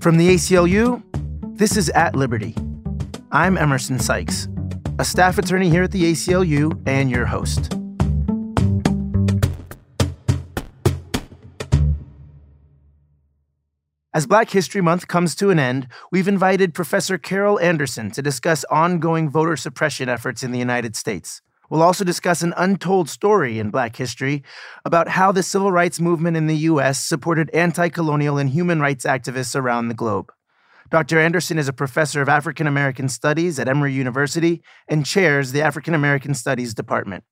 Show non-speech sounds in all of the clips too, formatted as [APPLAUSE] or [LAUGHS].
From the ACLU, this is At Liberty. I'm Emerson Sykes, a staff attorney here at the ACLU and your host. As Black History Month comes to an end, we've invited Professor Carol Anderson to discuss ongoing voter suppression efforts in the United States. We'll also discuss an untold story in Black history about how the civil rights movement in the U.S. supported anti colonial and human rights activists around the globe. Dr. Anderson is a professor of African American Studies at Emory University and chairs the African American Studies Department.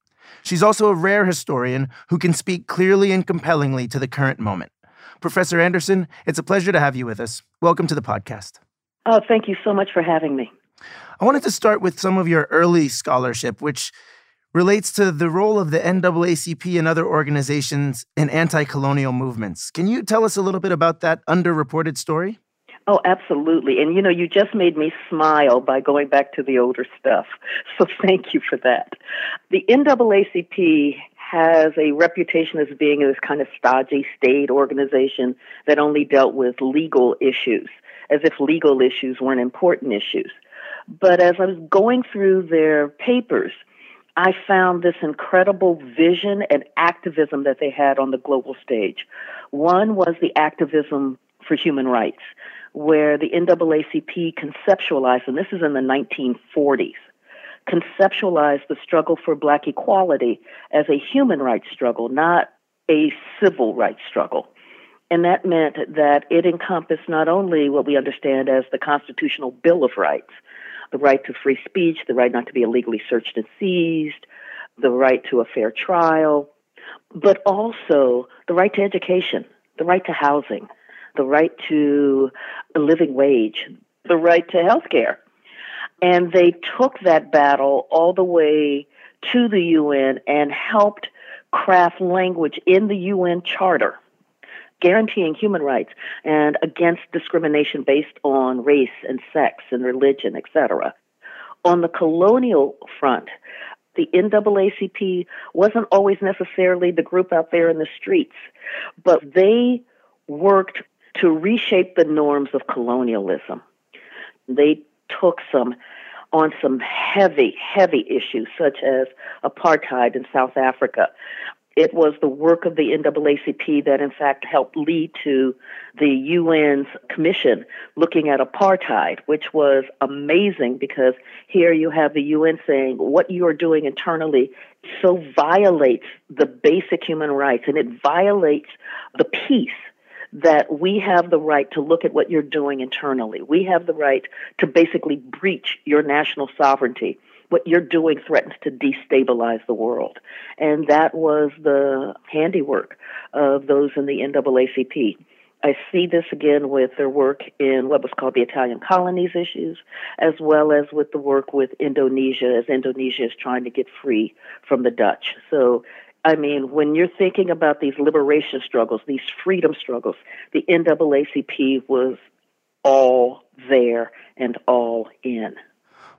She's also a rare historian who can speak clearly and compellingly to the current moment. Professor Anderson, it's a pleasure to have you with us. Welcome to the podcast. Oh, thank you so much for having me. I wanted to start with some of your early scholarship, which relates to the role of the NAACP and other organizations in anti colonial movements. Can you tell us a little bit about that underreported story? Oh, absolutely. And you know, you just made me smile by going back to the older stuff. [LAUGHS] So thank you for that. The NAACP has a reputation as being this kind of stodgy state organization that only dealt with legal issues, as if legal issues weren't important issues. But as I was going through their papers, I found this incredible vision and activism that they had on the global stage. One was the activism for human rights, where the NAACP conceptualized, and this is in the 1940s, conceptualized the struggle for black equality as a human rights struggle, not a civil rights struggle. And that meant that it encompassed not only what we understand as the Constitutional Bill of Rights, the right to free speech, the right not to be illegally searched and seized, the right to a fair trial, but also the right to education, the right to housing, the right to a living wage, the right to health care. And they took that battle all the way to the UN and helped craft language in the UN Charter guaranteeing human rights and against discrimination based on race and sex and religion, etc. On the colonial front, the NAACP wasn't always necessarily the group out there in the streets, but they worked to reshape the norms of colonialism. They took some on some heavy, heavy issues such as apartheid in South Africa, it was the work of the NAACP that, in fact, helped lead to the UN's commission looking at apartheid, which was amazing because here you have the UN saying what you are doing internally so violates the basic human rights and it violates the peace that we have the right to look at what you're doing internally. We have the right to basically breach your national sovereignty what you're doing threatens to destabilize the world. And that was the handiwork of those in the NAACP. I see this again with their work in what was called the Italian colonies issues, as well as with the work with Indonesia, as Indonesia is trying to get free from the Dutch. So, I mean, when you're thinking about these liberation struggles, these freedom struggles, the NAACP was all there and all in.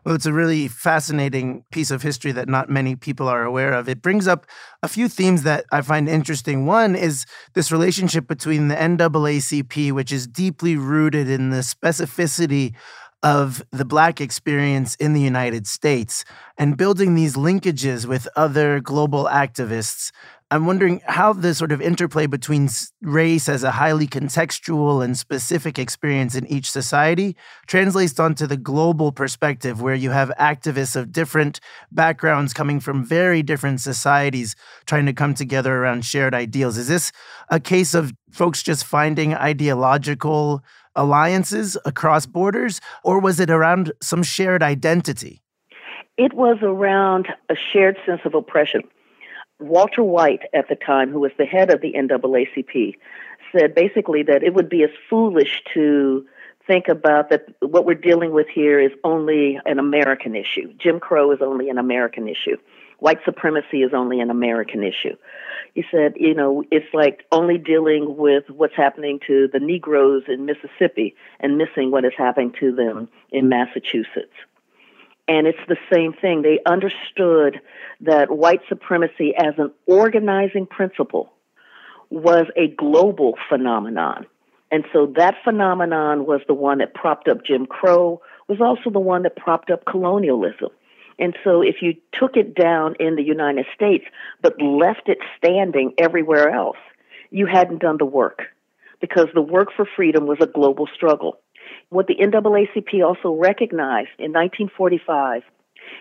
Well, it's a really fascinating piece of history that not many people are aware of. It brings up a few themes that I find interesting. One is this relationship between the NAACP, which is deeply rooted in the specificity of the Black experience in the United States and building these linkages with other global activists I'm wondering how the sort of interplay between race as a highly contextual and specific experience in each society translates onto the global perspective where you have activists of different backgrounds coming from very different societies trying to come together around shared ideals. Is this a case of folks just finding ideological alliances across borders, or was it around some shared identity? It was around a shared sense of oppression Walter White, at the time, who was the head of the NAACP, said basically that it would be as foolish to think about that what we're dealing with here is only an American issue. Jim Crow is only an American issue. White supremacy is only an American issue. He said, you know, it's like only dealing with what's happening to the Negroes in Mississippi and missing what is happening to them in Massachusetts. And it's the same thing. They understood that white supremacy as an organizing principle was a global phenomenon. And so that phenomenon was the one that propped up Jim Crow, was also the one that propped up colonialism. And so if you took it down in the United States but left it standing everywhere else, you hadn't done the work because the work for freedom was a global struggle. What the NAACP also recognized in 1945,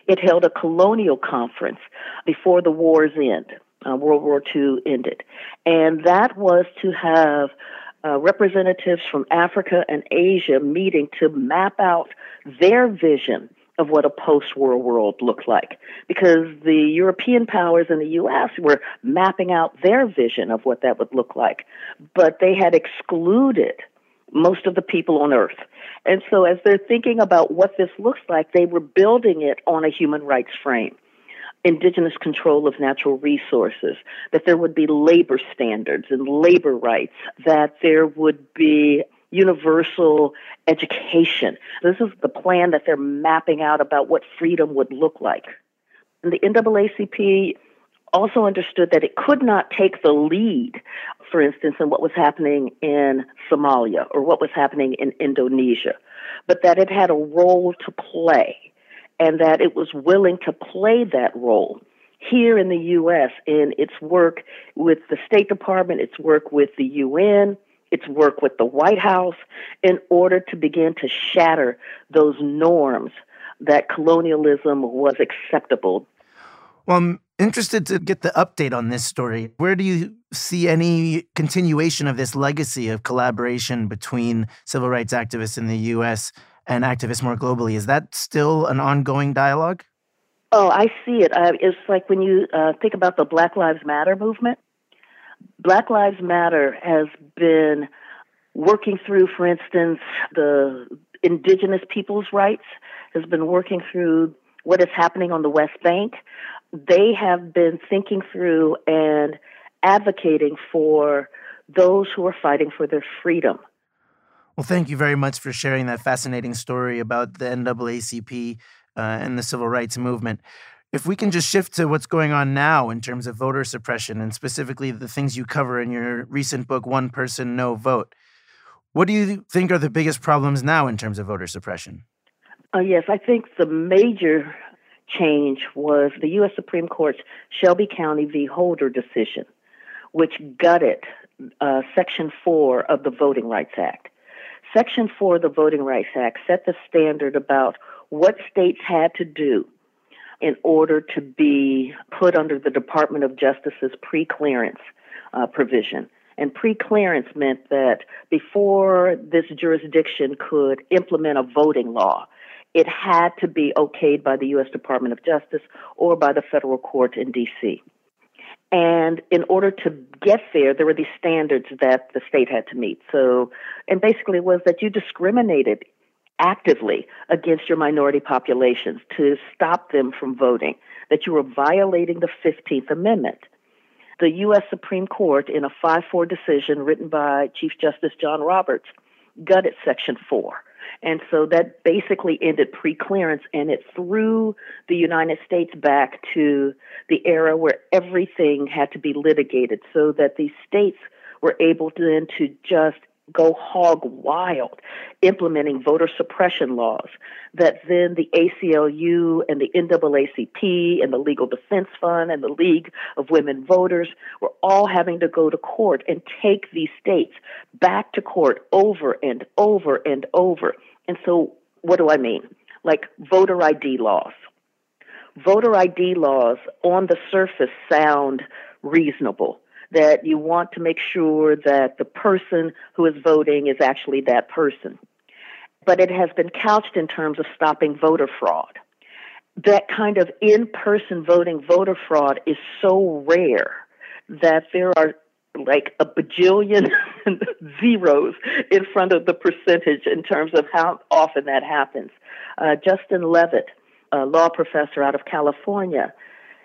it held a colonial conference before the war's end. Uh, World War II ended. And that was to have uh, representatives from Africa and Asia meeting to map out their vision of what a post war world looked like. Because the European powers in the U.S. were mapping out their vision of what that would look like, but they had excluded most of the people on earth. And so, as they're thinking about what this looks like, they were building it on a human rights frame indigenous control of natural resources, that there would be labor standards and labor rights, that there would be universal education. This is the plan that they're mapping out about what freedom would look like. And the NAACP also understood that it could not take the lead, for instance, in what was happening in Somalia or what was happening in Indonesia, but that it had a role to play and that it was willing to play that role here in the U.S. in its work with the State Department, its work with the UN, its work with the White House, in order to begin to shatter those norms that colonialism was acceptable. Well, I'm interested to get the update on this story. Where do you see any continuation of this legacy of collaboration between civil rights activists in the U.S and activists more globally. Is that still an ongoing dialogue? Oh, I see it. Uh, it's like when you uh, think about the Black Lives Matter movement. Black Lives Matter has been working through, for instance, the indigenous people's rights, has been working through what is happening on the West Bank. They have been thinking through and advocating for those who are fighting for their freedom. Well, thank you very much for sharing that fascinating story about the NAACP uh, and the civil rights movement. If we can just shift to what's going on now in terms of voter suppression and specifically the things you cover in your recent book, One Person, No Vote, what do you think are the biggest problems now in terms of voter suppression? Uh, yes, I think the major change was the U.S. Supreme Court's Shelby County v. Holder decision, which gutted uh, Section 4 of the Voting Rights Act. Section 4 of the Voting Rights Act set the standard about what states had to do in order to be put under the Department of Justice's pre-clearance uh, provision. And pre-clearance meant that before this jurisdiction could implement a voting law, it had to be okayed by the U.S. Department of Justice or by the federal court in D.C. And in order to get there, there were these standards that the state had to meet. So, and basically, it was that you discriminated actively against your minority populations to stop them from voting, that you were violating the 15th Amendment. The U.S. Supreme Court, in a 5 4 decision written by Chief Justice John Roberts, gutted Section 4 and so that basically ended pre-clearance and it threw the United States back to the era where everything had to be litigated so that these states were able then to just go hog wild implementing voter suppression laws that then the ACLU and the NAACP and the Legal Defense Fund and the League of Women Voters were all having to go to court and take these states back to court over and over and over. And so what do I mean? Like voter ID laws. Voter ID laws on the surface sound reasonable that you want to make sure that the person who is voting is actually that person. But it has been couched in terms of stopping voter fraud. That kind of in person voting voter fraud is so rare that there are like a bajillion [LAUGHS] zeros in front of the percentage in terms of how often that happens. Uh, Justin Levitt, a law professor out of California,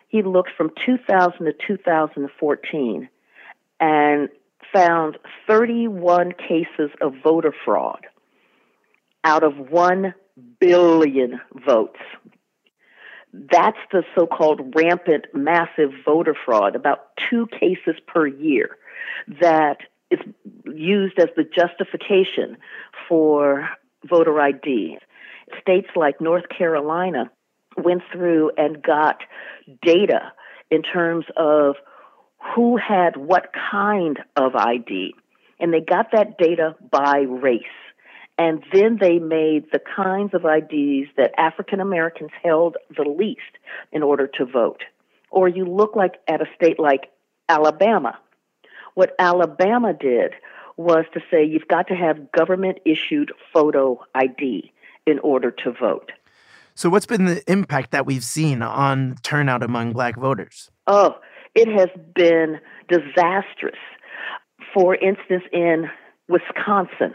he looked from 2000 to 2014 and found 31 cases of voter fraud out of 1 billion votes. That's the so called rampant, massive voter fraud, about two cases per year, that is used as the justification for voter ID. States like North Carolina went through and got data in terms of who had what kind of ID. And they got that data by race. And then they made the kinds of IDs that African Americans held the least in order to vote. Or you look like at a state like Alabama. What Alabama did was to say you've got to have government issued photo ID in order to vote. So, what's been the impact that we've seen on turnout among black voters? Oh, it has been disastrous. For instance, in Wisconsin,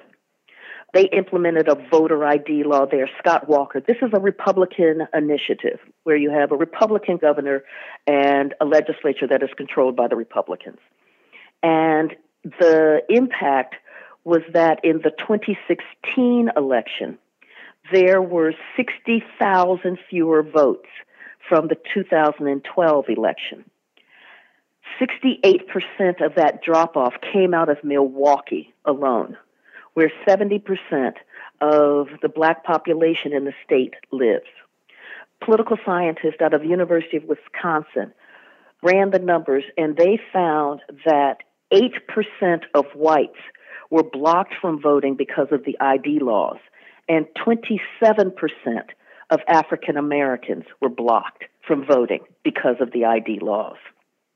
they implemented a voter ID law there. Scott Walker. This is a Republican initiative where you have a Republican governor and a legislature that is controlled by the Republicans. And the impact was that in the 2016 election, there were 60,000 fewer votes from the 2012 election. 68% of that drop off came out of Milwaukee alone, where 70% of the black population in the state lives. Political scientist out of the University of Wisconsin ran the numbers and they found that 8% of whites were blocked from voting because of the ID laws, and 27% of African Americans were blocked from voting because of the ID laws.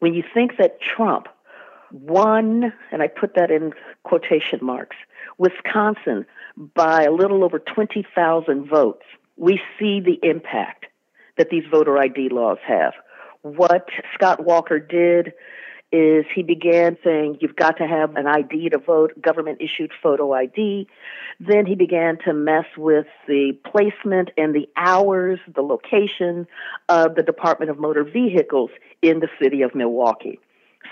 When you think that Trump won, and I put that in quotation marks, Wisconsin by a little over 20,000 votes, we see the impact that these voter ID laws have. What Scott Walker did is he began saying you've got to have an ID to vote, government issued photo ID. Then he began to mess with the placement and the hours, the location of the Department of Motor Vehicles in the city of Milwaukee.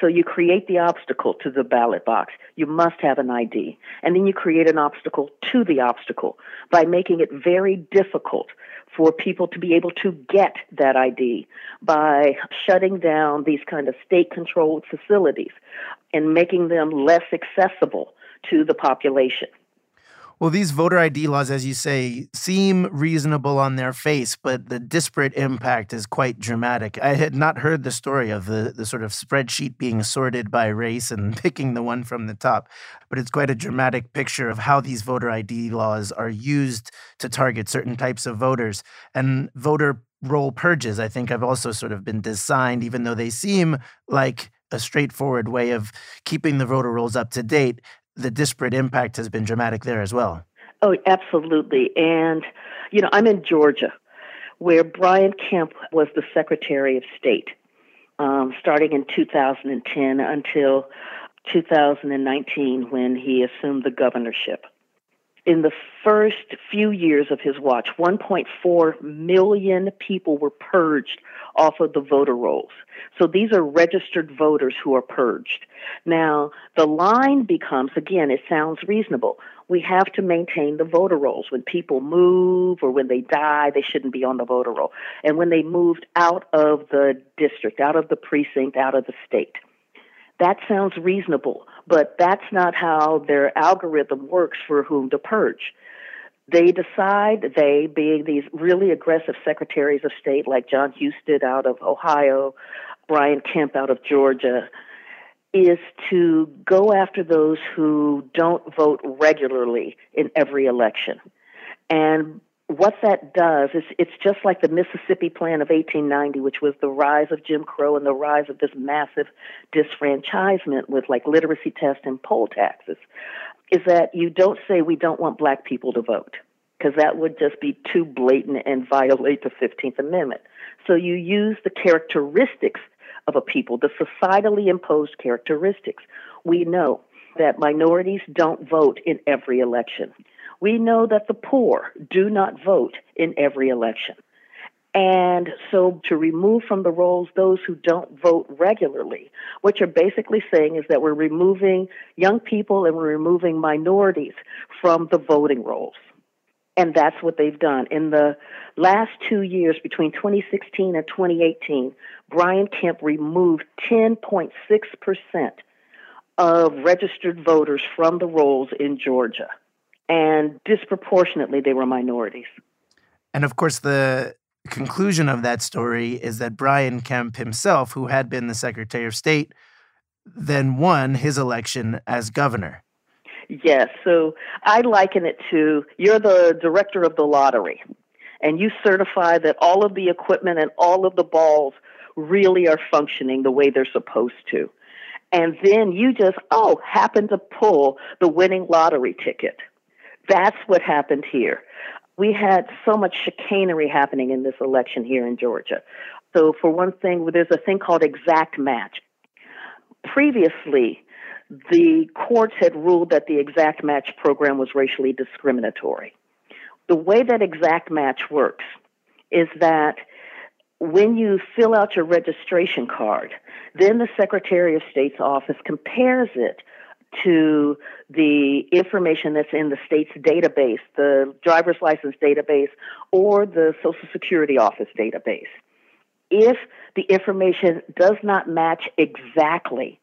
So you create the obstacle to the ballot box. You must have an ID. And then you create an obstacle to the obstacle by making it very difficult for people to be able to get that ID by shutting down these kind of state controlled facilities and making them less accessible to the population. Well, these voter ID laws, as you say, seem reasonable on their face, but the disparate impact is quite dramatic. I had not heard the story of the, the sort of spreadsheet being sorted by race and [LAUGHS] picking the one from the top, but it's quite a dramatic picture of how these voter ID laws are used to target certain types of voters. And voter roll purges, I think, have also sort of been designed, even though they seem like a straightforward way of keeping the voter rolls up to date the disparate impact has been dramatic there as well. Oh, absolutely. And, you know, I'm in Georgia, where Brian Kemp was the Secretary of State, um, starting in 2010 until 2019 when he assumed the governorship. In the first few years of his watch, 1.4 million people were purged off of the voter rolls. So these are registered voters who are purged. Now, the line becomes again, it sounds reasonable. We have to maintain the voter rolls. When people move or when they die, they shouldn't be on the voter roll. And when they moved out of the district, out of the precinct, out of the state. That sounds reasonable, but that's not how their algorithm works for whom to purge they decide, they being these really aggressive secretaries of state like Jon Husted out of Ohio, Brian Kemp out of Georgia, is to go after those who don't vote regularly in every election. And what that does is it's just like the Mississippi Plan of 1890, which was the rise of Jim Crow and the rise of this massive disfranchisement with like literacy tests and poll taxes is that you don't say we don't want black people to vote because that would just be too blatant and violate the 15th Amendment. So you use the characteristics of a people, the societally imposed characteristics. We know that minorities don't vote in every election. We know that the poor do not vote in every election. And so to remove from the rolls those who don't vote regularly, what you're basically saying is that we're removing young people and we're removing minorities from the voting rolls. And that's what they've done. In the last two years, between 2016 and 2018, Brian Kemp removed 10.6% of registered voters from the rolls in Georgia. And disproportionately, they were minorities. And of course, the conclusion of that story is that Brian Kemp himself, who had been the Secretary of State, then won his election as governor. Yes. So I liken it to you're the director of the lottery, and you certify that all of the equipment and all of the balls really are functioning the way they're supposed to. And then you just, oh, happen to pull the winning lottery ticket. That's what happened here. We had so much chicanery happening in this election here in Georgia. So, for one thing, there's a thing called exact match. Previously, the courts had ruled that the exact match program was racially discriminatory. The way that exact match works is that when you fill out your registration card, then the Secretary of State's office compares it to the information that's in the state's database, the driver's license database, or the Social Security office database. If the information does not match exactly,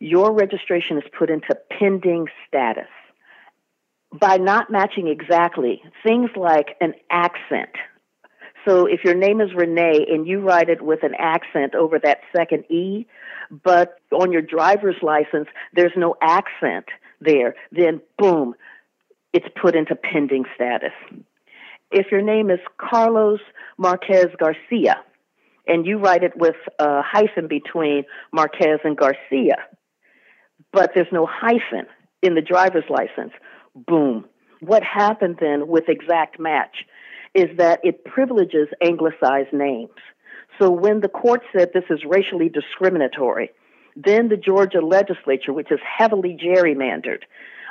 your registration is put into pending status. By not matching exactly, things like an accent. So if your name is Renee and you write it with an accent over that second E, but on your driver's license there's no accent there, then boom, it's put into pending status. If your name is Carlos Marquez Garcia and you write it with a hyphen between Marquez and Garcia, but there's no hyphen in the driver's license, boom. What happened then with exact match is that it privileges anglicized names. So when the court said this is racially discriminatory, then the Georgia legislature, which is heavily gerrymandered,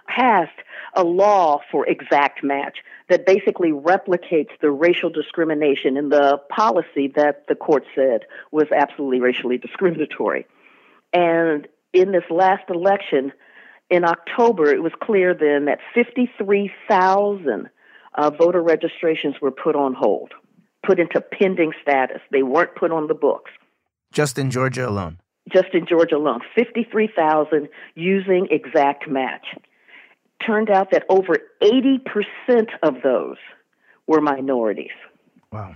passed a law for exact match that basically replicates the racial discrimination in the policy that the court said was absolutely racially discriminatory. And in this last election in October, it was clear then that 53,000 uh, voter registrations were put on hold put into pending status. They weren't put on the books. Just in Georgia alone? Just in Georgia alone. 53,000 using exact match. Turned out that over 80% of those were minorities. Wow.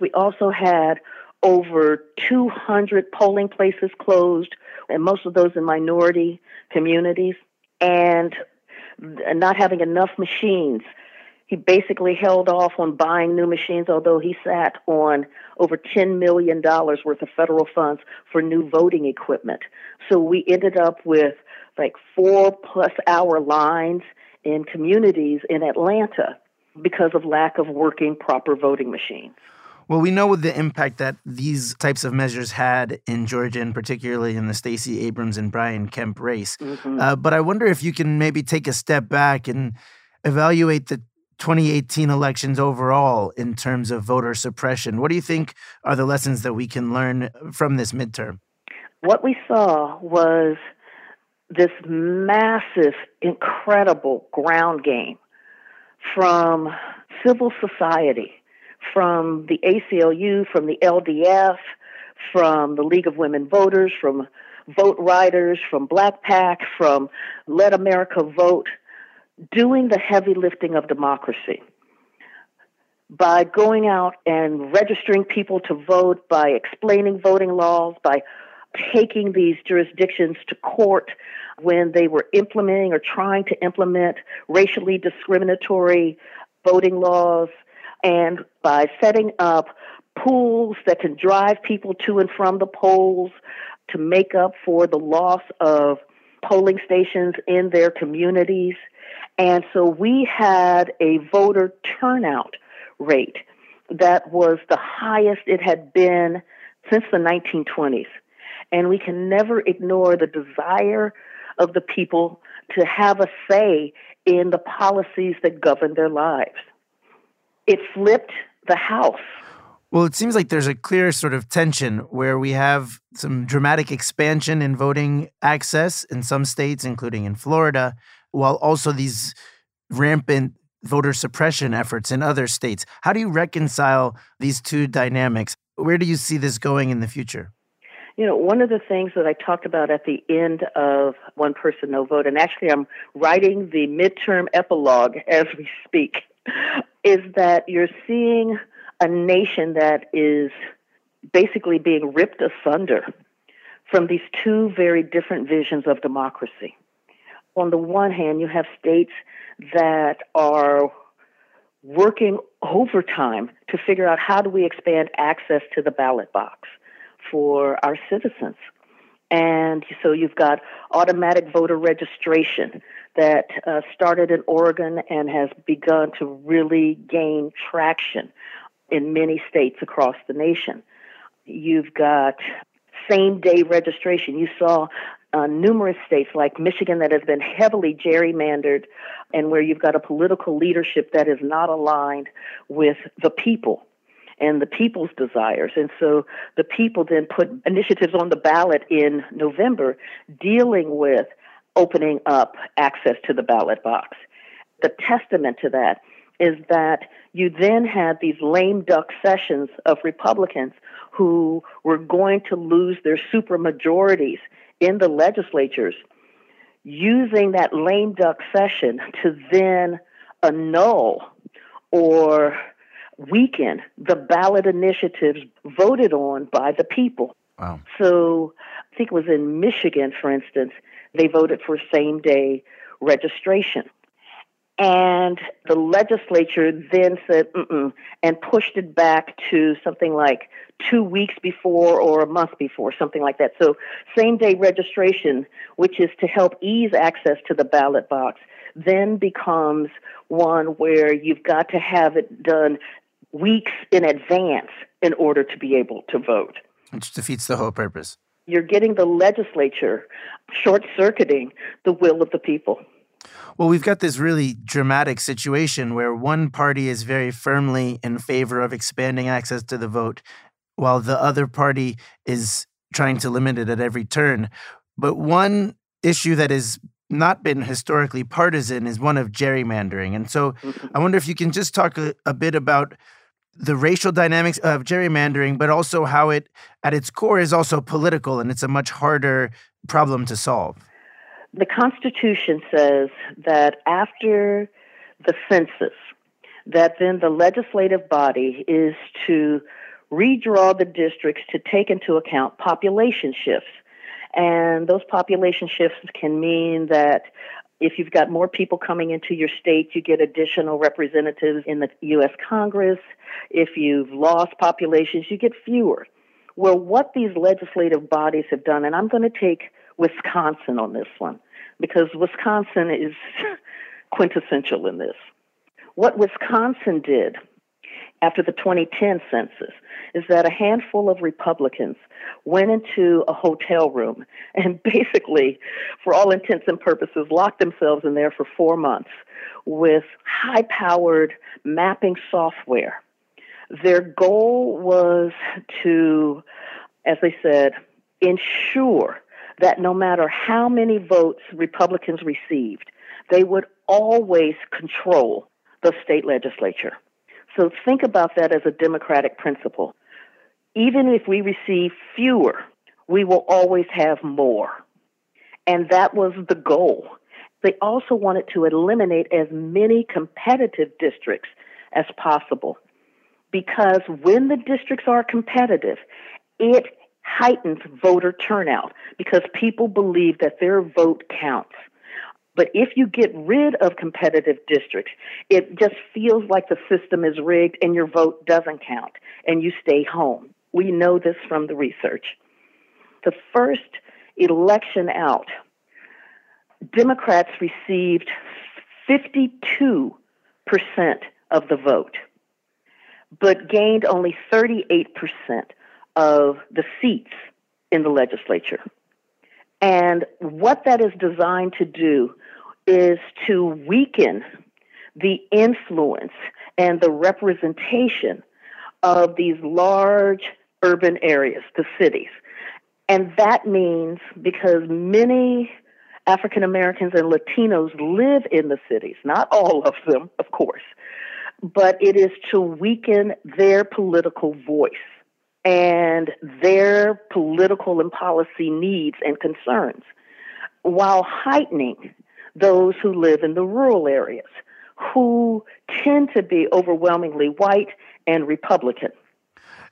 We also had over 200 polling places closed, and most of those in minority communities, and not having enough machines he basically held off on buying new machines, although he sat on over $10 million worth of federal funds for new voting equipment. So we ended up with like four plus hour lines in communities in Atlanta because of lack of working proper voting machines. Well, we know the impact that these types of measures had in Georgia, and particularly in the Stacey Abrams and Brian Kemp race. Mm-hmm. Uh, but I wonder if you can maybe take a step back and evaluate the 2018 elections overall in terms of voter suppression. What do you think are the lessons that we can learn from this midterm? What we saw was this massive, incredible ground game from civil society, from the ACLU, from the LDF, from the League of Women Voters, from Vote Riders, from Black PAC, from Let America Vote doing the heavy lifting of democracy by going out and registering people to vote, by explaining voting laws, by taking these jurisdictions to court when they were implementing or trying to implement racially discriminatory voting laws, and by setting up pools that can drive people to and from the polls to make up for the loss of polling stations in their communities. And so we had a voter turnout rate that was the highest it had been since the 1920s. And we can never ignore the desire of the people to have a say in the policies that govern their lives. It flipped the House. Well, it seems like there's a clear sort of tension where we have some dramatic expansion in voting access in some states, including in Florida, while also these rampant voter suppression efforts in other states. How do you reconcile these two dynamics? Where do you see this going in the future? You know, one of the things that I talked about at the end of One Person, No Vote, and actually I'm writing the midterm epilogue [LAUGHS] as we speak, is that you're seeing a nation that is basically being ripped asunder from these two very different visions of democracy. On the one hand, you have states that are working overtime to figure out how do we expand access to the ballot box for our citizens. And so you've got automatic voter registration that uh, started in Oregon and has begun to really gain traction in many states across the nation. You've got same day registration. You saw uh, numerous states like Michigan that has been heavily gerrymandered and where you've got a political leadership that is not aligned with the people and the people's desires. And so the people then put initiatives on the ballot in November dealing with opening up access to the ballot box. The testament to that is that you then had these lame duck sessions of Republicans who were going to lose their supermajorities in the legislatures using that lame duck session to then annul or weaken the ballot initiatives voted on by the people. Wow. So I think it was in Michigan, for instance, they voted for same day registration. And the legislature then said, mm and pushed it back to something like two weeks before or a month before, something like that. So, same day registration, which is to help ease access to the ballot box, then becomes one where you've got to have it done weeks in advance in order to be able to vote. Which defeats the whole purpose. You're getting the legislature short circuiting the will of the people. Well, we've got this really dramatic situation where one party is very firmly in favor of expanding access to the vote, while the other party is trying to limit it at every turn. But one issue that has not been historically partisan is one of gerrymandering. And so mm-hmm. I wonder if you can just talk a, a bit about the racial dynamics of gerrymandering, but also how it, at its core, is also political and it's a much harder problem to solve. The Constitution says that after the census, that then the legislative body is to redraw the districts to take into account population shifts. And those population shifts can mean that if you've got more people coming into your state, you get additional representatives in the U.S. Congress. If you've lost populations, you get fewer. Well, what these legislative bodies have done, and I'm going to take Wisconsin on this one, because Wisconsin is [LAUGHS] quintessential in this. What Wisconsin did after the 2010 census is that a handful of Republicans went into a hotel room and [LAUGHS] basically, for all intents and purposes, locked themselves in there for four months with high powered mapping software. Their goal was to, as they said, ensure that no matter how many votes Republicans received, they would always control the state legislature. So think about that as a democratic principle. Even if we receive fewer, we will always have more. And that was the goal. They also wanted to eliminate as many competitive districts as possible. Because when the districts are competitive, it heightens voter turnout because people believe that their vote counts. But if you get rid of competitive districts, it just feels like the system is rigged and your vote doesn't count and you stay home. We know this from the research. The first election out, Democrats received 52% of the vote, but gained only 38% of the seats in the legislature. And what that is designed to do is to weaken the influence and the representation of these large urban areas, the cities. And that means because many African Americans and Latinos live in the cities, not all of them, of course, but it is to weaken their political voice and their political and policy needs and concerns while heightening those who live in the rural areas who tend to be overwhelmingly white and Republican.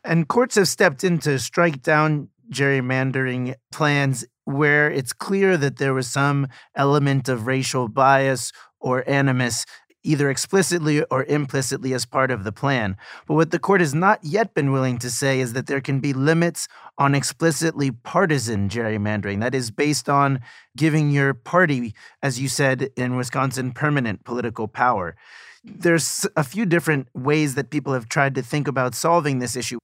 And courts have stepped in to strike down gerrymandering plans where it's clear that there was some element of racial bias or animus either explicitly or implicitly as part of the plan. But what the court has not yet been willing to say is that there can be limits on explicitly partisan gerrymandering. That is based on giving your party, as you said in Wisconsin, permanent political power. There's a few different ways that people have tried to think about solving this issue,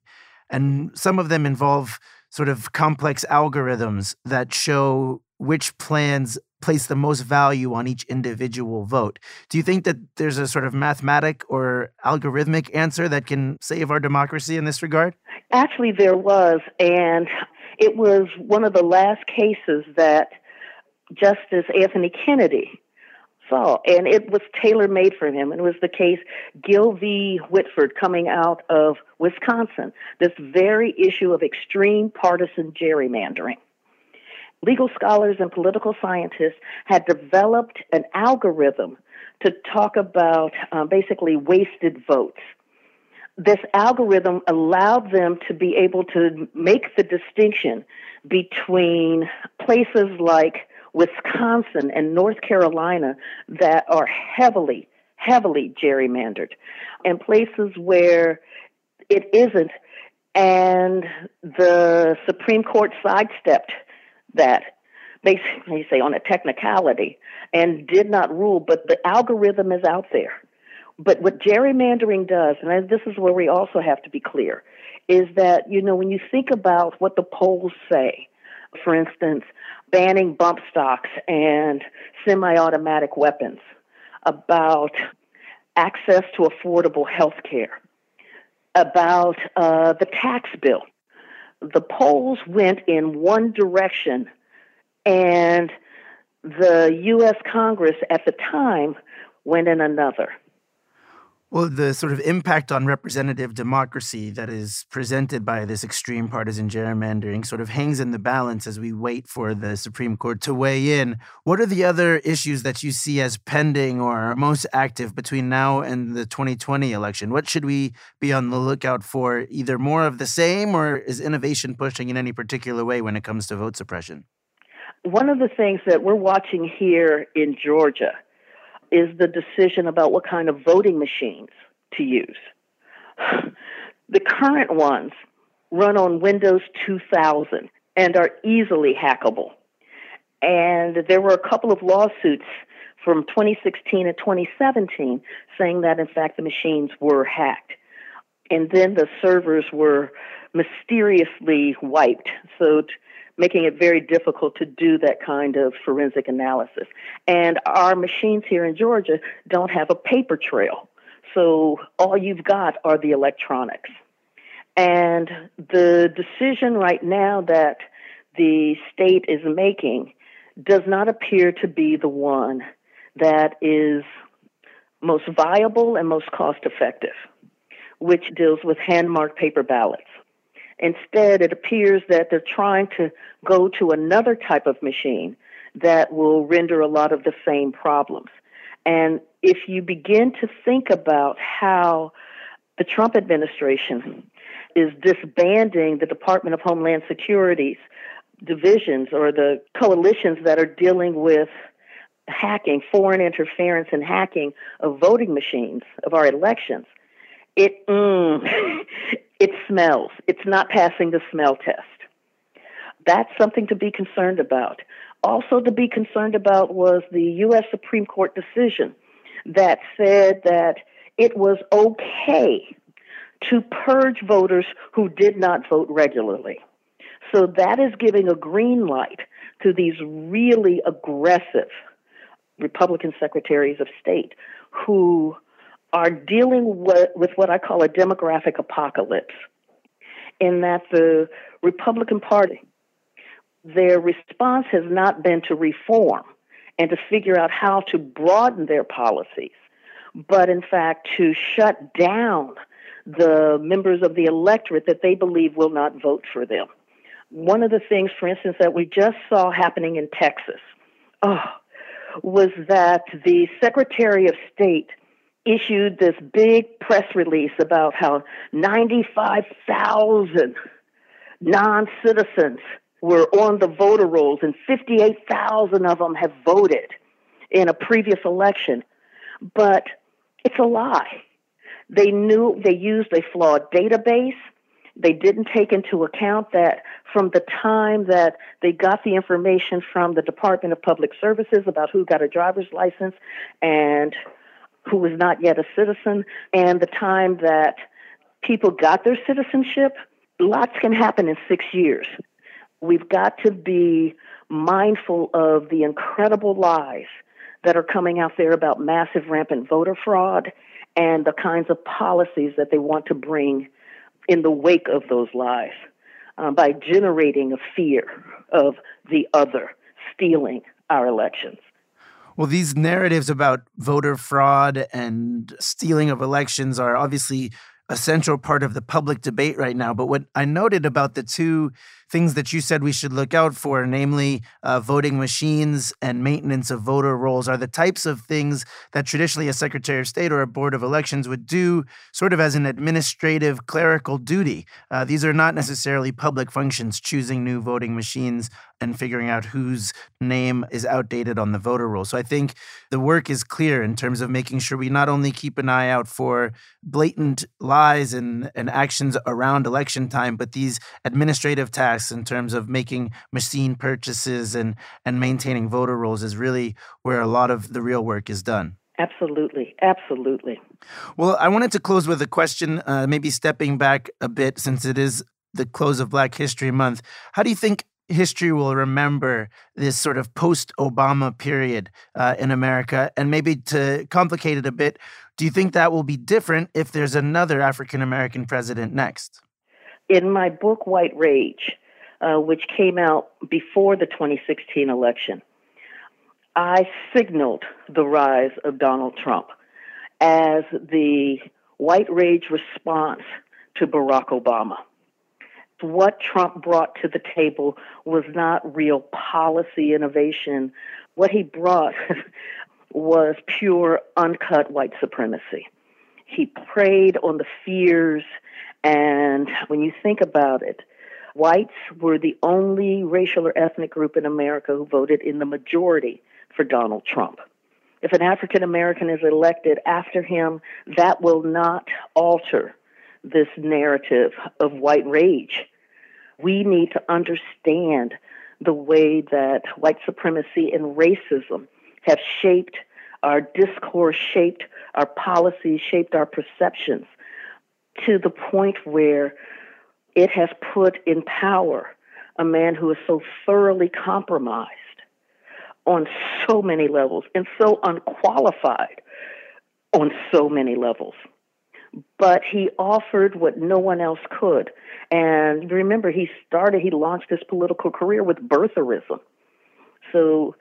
and some of them involve sort of complex algorithms that show which plans place the most value on each individual vote. Do you think that there's a sort of mathematic or algorithmic answer that can save our democracy in this regard? Actually, there was. And it was one of the last cases that Justice Anthony Kennedy saw. And it was tailor made for him. And it was the case Gill v. Whitford coming out of Wisconsin, this very issue of extreme partisan gerrymandering legal scholars and political scientists had developed an algorithm to talk about uh, basically wasted votes. This algorithm allowed them to be able to make the distinction between places like Wisconsin and North Carolina that are heavily, heavily gerrymandered, and places where it isn't. And the Supreme Court sidestepped that basically say on a technicality and did not rule, but the algorithm is out there. But what gerrymandering does, and this is where we also have to be clear, is that, you know, when you think about what the polls say, for instance, banning bump stocks and semi automatic weapons, about access to affordable health care, about uh, the tax bill, the polls went in one direction, and the U.S. Congress at the time went in another. Well, the sort of impact on representative democracy that is presented by this extreme partisan gerrymandering sort of hangs in the balance as we wait for the Supreme Court to weigh in. What are the other issues that you see as pending or most active between now and the 2020 election? What should we be on the lookout for? Either more of the same or is innovation pushing in any particular way when it comes to vote suppression? One of the things that we're watching here in Georgia is the decision about what kind of voting machines to use. The current ones run on Windows 2000 and are easily hackable. And there were a couple of lawsuits from 2016 and 2017 saying that, in fact, the machines were hacked. And then the servers were mysteriously wiped. So making it very difficult to do that kind of forensic analysis. And our machines here in Georgia don't have a paper trail. So all you've got are the electronics. And the decision right now that the state is making does not appear to be the one that is most viable and most cost effective, which deals with hand marked paper ballots. Instead, it appears that they're trying to go to another type of machine that will render a lot of the same problems. And if you begin to think about how the Trump administration is disbanding the Department of Homeland Security's divisions or the coalitions that are dealing with hacking, foreign interference and hacking of voting machines of our elections, it mm, [LAUGHS] it smells. It's not passing the smell test. That's something to be concerned about. Also, to be concerned about was the U.S. Supreme Court decision that said that it was okay to purge voters who did not vote regularly. So that is giving a green light to these really aggressive Republican secretaries of state who are dealing with, with what I call a demographic apocalypse, in that the Republican Party, their response has not been to reform and to figure out how to broaden their policies, but in fact to shut down the members of the electorate that they believe will not vote for them. One of the things, for instance, that we just saw happening in Texas oh, was that the Secretary of State issued this big press release about how 95,000 non citizens were on the voter rolls and 58,000 of them have voted in a previous election. But it's a lie. They knew they used a flawed database. They didn't take into account that from the time that they got the information from the Department of Public Services about who got a driver's license and who was not yet a citizen, and the time that people got their citizenship, lots can happen in six years. We've got to be mindful of the incredible lies that are coming out there about massive rampant voter fraud and the kinds of policies that they want to bring in the wake of those lies um, by generating a fear of the other stealing our elections. Well, these narratives about voter fraud and stealing of elections are obviously a central part of the public debate right now. But what I noted about the two things that you said we should look out for, namely uh, voting machines and maintenance of voter rolls, are the types of things that traditionally a Secretary of State or a Board of Elections would do sort of as an administrative clerical duty. Uh, these are not necessarily public functions, choosing new voting machines and figuring out whose name is outdated on the voter roll. So I think the work is clear in terms of making sure we not only keep an eye out for blatant lies and, and actions around election time, but these administrative tasks in terms of making machine purchases and, and maintaining voter rolls is really where a lot of the real work is done. Absolutely, absolutely. Well, I wanted to close with a question, uh, maybe stepping back a bit since it is the close of Black History Month. How do you think history will remember this sort of post Obama period uh, in America? And maybe to complicate it a bit, do you think that will be different if there's another African American president next? In my book, White Rage, uh, which came out before the 2016 election, I signaled the rise of Donald Trump as the white rage response to Barack Obama. What Trump brought to the table was not real policy innovation. What he brought [LAUGHS] was pure, uncut white supremacy. He preyed on the fears, and when you think about it, Whites were the only racial or ethnic group in America who voted in the majority for Donald Trump. If an African American is elected after him, that will not alter this narrative of white rage. We need to understand the way that white supremacy and racism have shaped our discourse, shaped our policies, shaped our perceptions to the point where it has put in power a man who is so thoroughly compromised on so many levels and so unqualified on so many levels. But he offered what no one else could. And remember, he started, he launched his political career with birtherism. So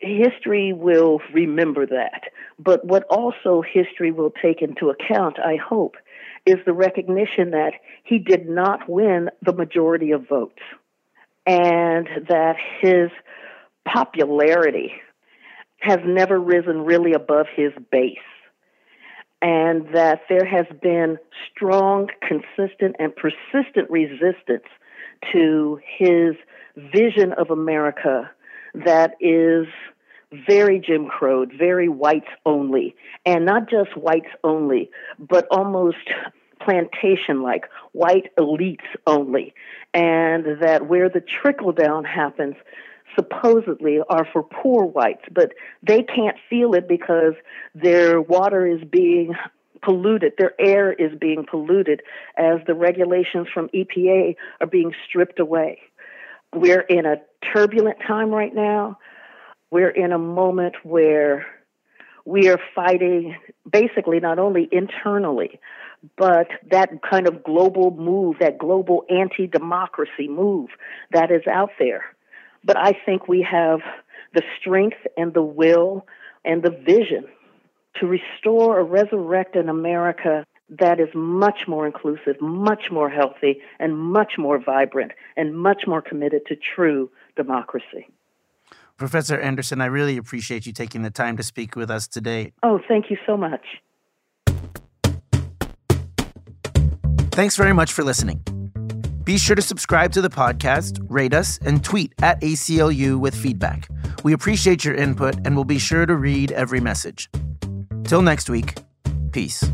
history will remember that. But what also history will take into account, I hope, is the recognition that he did not win the majority of votes and that his popularity has never risen really above his base and that there has been strong, consistent, and persistent resistance to his vision of America that is very Jim Crow, very whites only, and not just whites only, but almost plantation like, white elites only, and that where the trickle down happens supposedly are for poor whites, but they can't feel it because their water is being polluted, their air is being polluted as the regulations from EPA are being stripped away. We're in a turbulent time right now we're in a moment where we are fighting basically not only internally, but that kind of global move, that global anti democracy move that is out there. But I think we have the strength and the will and the vision to restore or resurrect an America that is much more inclusive, much more healthy, and much more vibrant, and much more committed to true democracy. Professor Anderson, I really appreciate you taking the time to speak with us today. Oh, thank you so much. Thanks very much for listening. Be sure to subscribe to the podcast, rate us, and tweet at ACLU with feedback. We appreciate your input and we'll be sure to read every message. Till next week, peace.